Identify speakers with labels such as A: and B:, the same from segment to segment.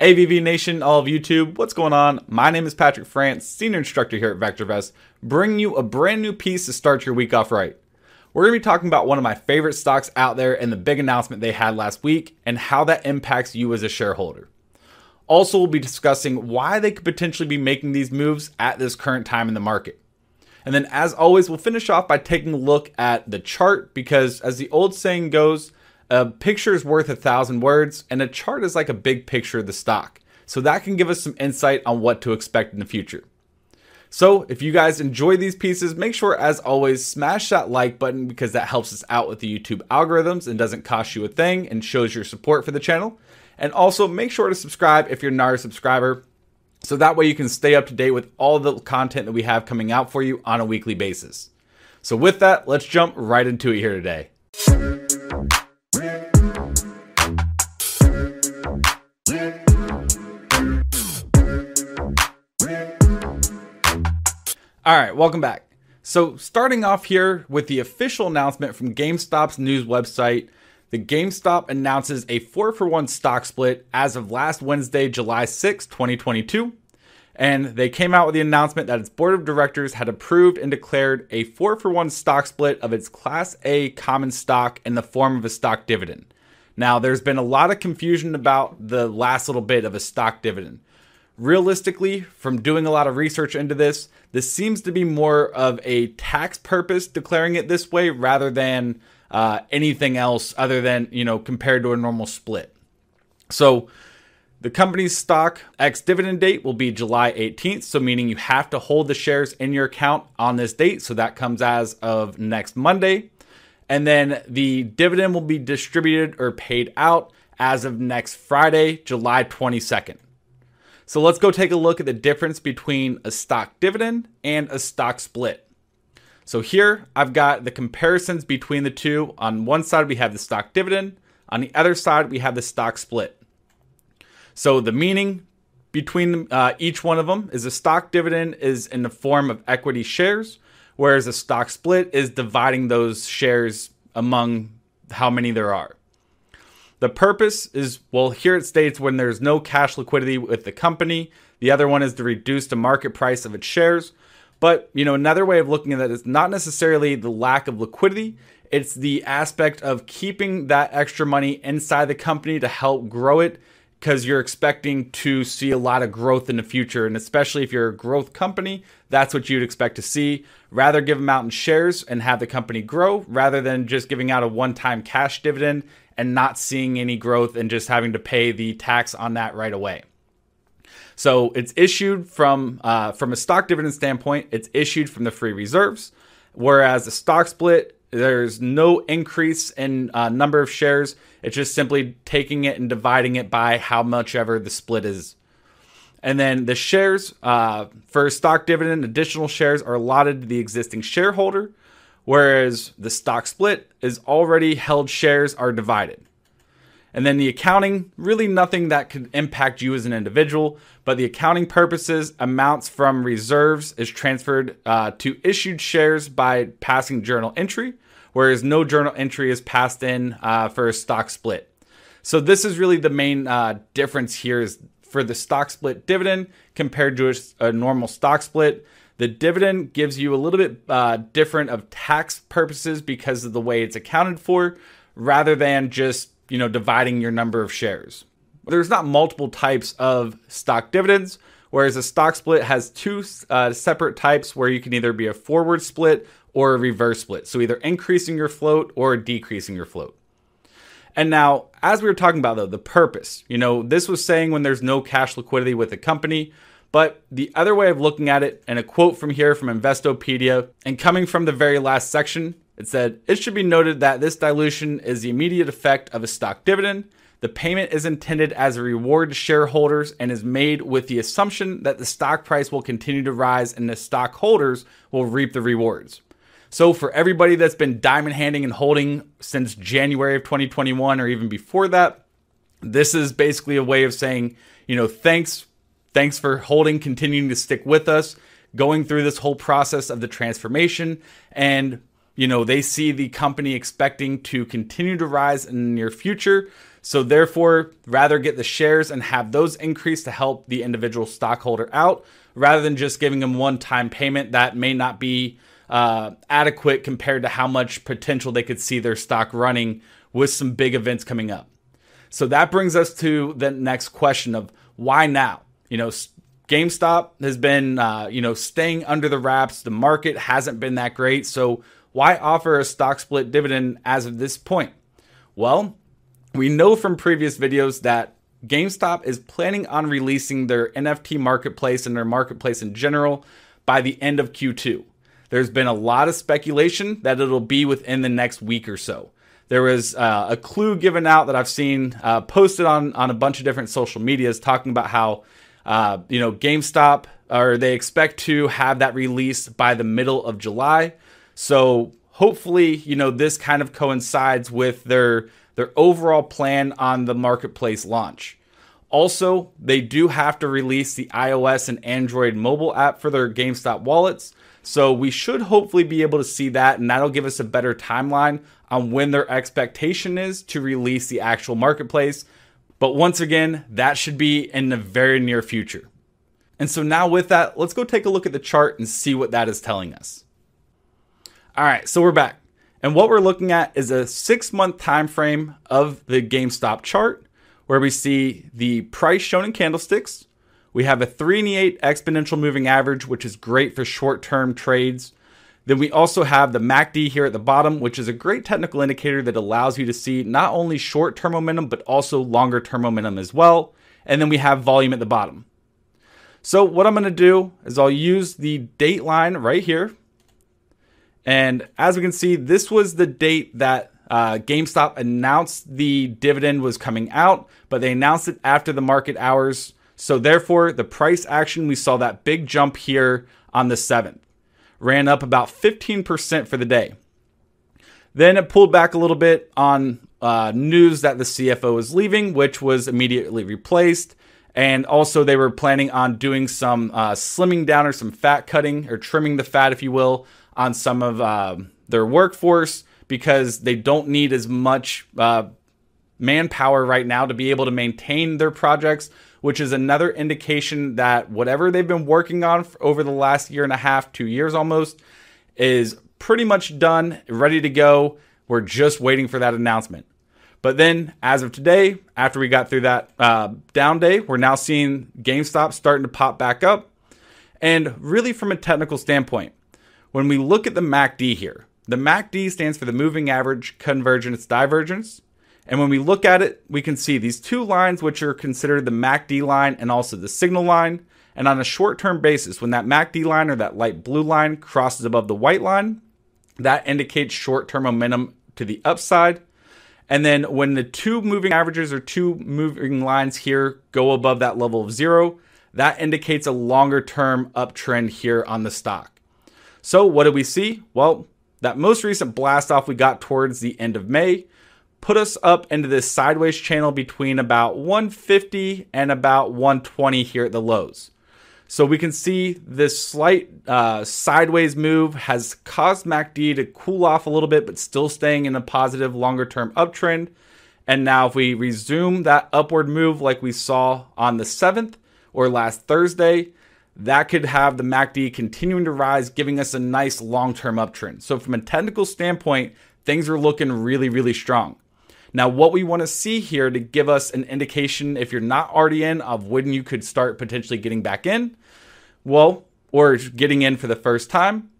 A: AVV Nation, all of YouTube, what's going on? My name is Patrick France, Senior Instructor here at VectorVest, bringing you a brand new piece to start your week off right. We're going to be talking about one of my favorite stocks out there and the big announcement they had last week and how that impacts you as a shareholder. Also, we'll be discussing why they could potentially be making these moves at this current time in the market. And then, as always, we'll finish off by taking a look at the chart because, as the old saying goes, a picture is worth a thousand words, and a chart is like a big picture of the stock. So that can give us some insight on what to expect in the future. So, if you guys enjoy these pieces, make sure, as always, smash that like button because that helps us out with the YouTube algorithms and doesn't cost you a thing and shows your support for the channel. And also, make sure to subscribe if you're not a subscriber so that way you can stay up to date with all the content that we have coming out for you on a weekly basis. So, with that, let's jump right into it here today. All right, welcome back. So, starting off here with the official announcement from GameStop's news website, the GameStop announces a 4 for 1 stock split as of last Wednesday, July 6, 2022. And they came out with the announcement that its board of directors had approved and declared a 4 for 1 stock split of its Class A common stock in the form of a stock dividend. Now, there's been a lot of confusion about the last little bit of a stock dividend realistically, from doing a lot of research into this, this seems to be more of a tax purpose declaring it this way rather than uh, anything else other than, you know, compared to a normal split. So, the company's stock ex dividend date will be July 18th, so meaning you have to hold the shares in your account on this date. So that comes as of next Monday. And then the dividend will be distributed or paid out as of next Friday, July 22nd. So let's go take a look at the difference between a stock dividend and a stock split. So here I've got the comparisons between the two. On one side, we have the stock dividend. On the other side, we have the stock split. So the meaning between uh, each one of them is a stock dividend is in the form of equity shares, whereas a stock split is dividing those shares among how many there are. The purpose is well, here it states when there's no cash liquidity with the company. The other one is to reduce the market price of its shares. But, you know, another way of looking at that is not necessarily the lack of liquidity, it's the aspect of keeping that extra money inside the company to help grow it because you're expecting to see a lot of growth in the future. And especially if you're a growth company, that's what you'd expect to see. Rather give them out in shares and have the company grow rather than just giving out a one time cash dividend and not seeing any growth and just having to pay the tax on that right away. So it's issued from uh, from a stock dividend standpoint. It's issued from the free reserves, whereas the stock split there's no increase in uh, number of shares. It's just simply taking it and dividing it by how much ever the split is. And then the shares uh, for stock dividend, additional shares are allotted to the existing shareholder whereas the stock split is already held shares are divided. And then the accounting, really nothing that could impact you as an individual, but the accounting purposes, amounts from reserves is transferred uh, to issued shares by passing journal entry, whereas no journal entry is passed in uh, for a stock split. So this is really the main uh, difference here is for the stock split dividend compared to a, a normal stock split. The dividend gives you a little bit uh, different of tax purposes because of the way it's accounted for, rather than just you know dividing your number of shares. There's not multiple types of stock dividends, whereas a stock split has two uh, separate types where you can either be a forward split or a reverse split. So either increasing your float or decreasing your float. And now, as we were talking about though, the purpose, you know, this was saying when there's no cash liquidity with the company, but the other way of looking at it, and a quote from here from Investopedia, and coming from the very last section, it said, It should be noted that this dilution is the immediate effect of a stock dividend. The payment is intended as a reward to shareholders and is made with the assumption that the stock price will continue to rise and the stockholders will reap the rewards. So, for everybody that's been diamond handing and holding since January of 2021 or even before that, this is basically a way of saying, you know, thanks, thanks for holding, continuing to stick with us, going through this whole process of the transformation. And, you know, they see the company expecting to continue to rise in the near future. So, therefore, rather get the shares and have those increase to help the individual stockholder out rather than just giving them one time payment that may not be uh, adequate compared to how much potential they could see their stock running with some big events coming up. So that brings us to the next question of why now? You know, GameStop has been, uh, you know, staying under the wraps. The market hasn't been that great. So why offer a stock split dividend as of this point? Well, we know from previous videos that GameStop is planning on releasing their NFT marketplace and their marketplace in general by the end of Q2. There's been a lot of speculation that it'll be within the next week or so. There was uh, a clue given out that I've seen uh, posted on on a bunch of different social medias talking about how uh, you know GameStop or they expect to have that release by the middle of July. So hopefully, you know this kind of coincides with their their overall plan on the marketplace launch. Also, they do have to release the iOS and Android mobile app for their GameStop wallets. So we should hopefully be able to see that, and that'll give us a better timeline on when their expectation is to release the actual marketplace. But once again, that should be in the very near future. And so now with that, let's go take a look at the chart and see what that is telling us. All right, so we're back. And what we're looking at is a 6-month time frame of the GameStop chart where we see the price shown in candlesticks, we have a 3 and 8 exponential moving average, which is great for short term trades. Then we also have the MACD here at the bottom, which is a great technical indicator that allows you to see not only short term momentum, but also longer term momentum as well. And then we have volume at the bottom. So, what I'm going to do is I'll use the date line right here. And as we can see, this was the date that uh, GameStop announced the dividend was coming out, but they announced it after the market hours. So therefore, the price action, we saw that big jump here on the 7th. Ran up about 15% for the day. Then it pulled back a little bit on uh, news that the CFO was leaving, which was immediately replaced. And also, they were planning on doing some uh, slimming down or some fat cutting or trimming the fat, if you will, on some of uh, their workforce because they don't need as much uh, manpower right now to be able to maintain their projects which is another indication that whatever they've been working on over the last year and a half, two years almost, is pretty much done, ready to go. We're just waiting for that announcement. But then, as of today, after we got through that uh, down day, we're now seeing GameStop starting to pop back up. And really, from a technical standpoint, when we look at the MACD here, the MACD stands for the moving average convergence divergence. And when we look at it, we can see these two lines, which are considered the MACD line and also the signal line. And on a short term basis, when that MACD line or that light blue line crosses above the white line, that indicates short term momentum to the upside. And then when the two moving averages or two moving lines here go above that level of zero, that indicates a longer term uptrend here on the stock. So, what did we see? Well, that most recent blast off we got towards the end of May put us up into this sideways channel between about 150 and about 120 here at the lows. So we can see this slight uh, sideways move has caused MACD to cool off a little bit, but still staying in a positive longer term uptrend. And now, if we resume that upward move like we saw on the 7th or last Thursday, that could have the MACD continuing to rise, giving us a nice long term uptrend. So, from a technical standpoint, things are looking really, really strong. Now, what we want to see here to give us an indication if you're not already in of when you could start potentially getting back in, well, or getting in for the first time,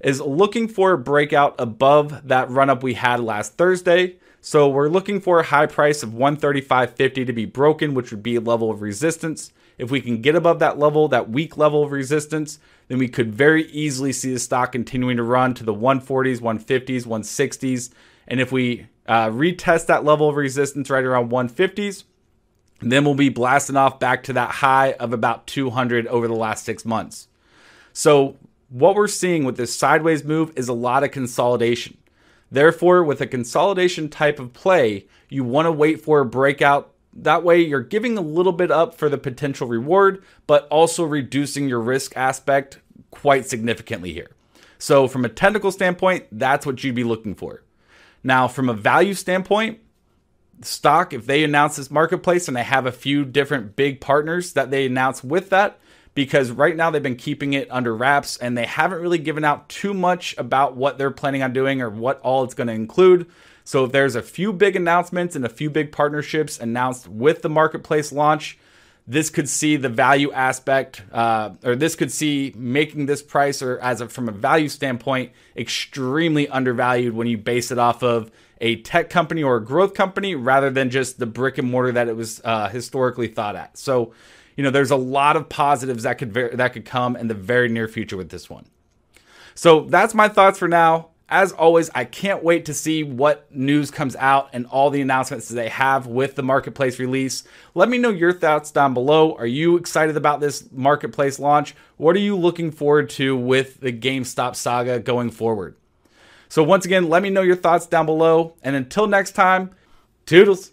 A: is looking for a breakout above that run up we had last Thursday. So we're looking for a high price of 135.50 to be broken, which would be a level of resistance. If we can get above that level, that weak level of resistance, then we could very easily see the stock continuing to run to the 140s, 150s, 160s. And if we uh, retest that level of resistance right around 150s. Then we'll be blasting off back to that high of about 200 over the last six months. So, what we're seeing with this sideways move is a lot of consolidation. Therefore, with a consolidation type of play, you want to wait for a breakout. That way, you're giving a little bit up for the potential reward, but also reducing your risk aspect quite significantly here. So, from a technical standpoint, that's what you'd be looking for. Now, from a value standpoint, stock, if they announce this marketplace and they have a few different big partners that they announce with that, because right now they've been keeping it under wraps and they haven't really given out too much about what they're planning on doing or what all it's going to include. So if there's a few big announcements and a few big partnerships announced with the marketplace launch, this could see the value aspect, uh, or this could see making this price, or as a, from a value standpoint, extremely undervalued when you base it off of a tech company or a growth company rather than just the brick and mortar that it was uh, historically thought at. So, you know, there's a lot of positives that could ver- that could come in the very near future with this one. So that's my thoughts for now. As always, I can't wait to see what news comes out and all the announcements they have with the marketplace release. Let me know your thoughts down below. Are you excited about this marketplace launch? What are you looking forward to with the GameStop saga going forward? So, once again, let me know your thoughts down below. And until next time, toodles.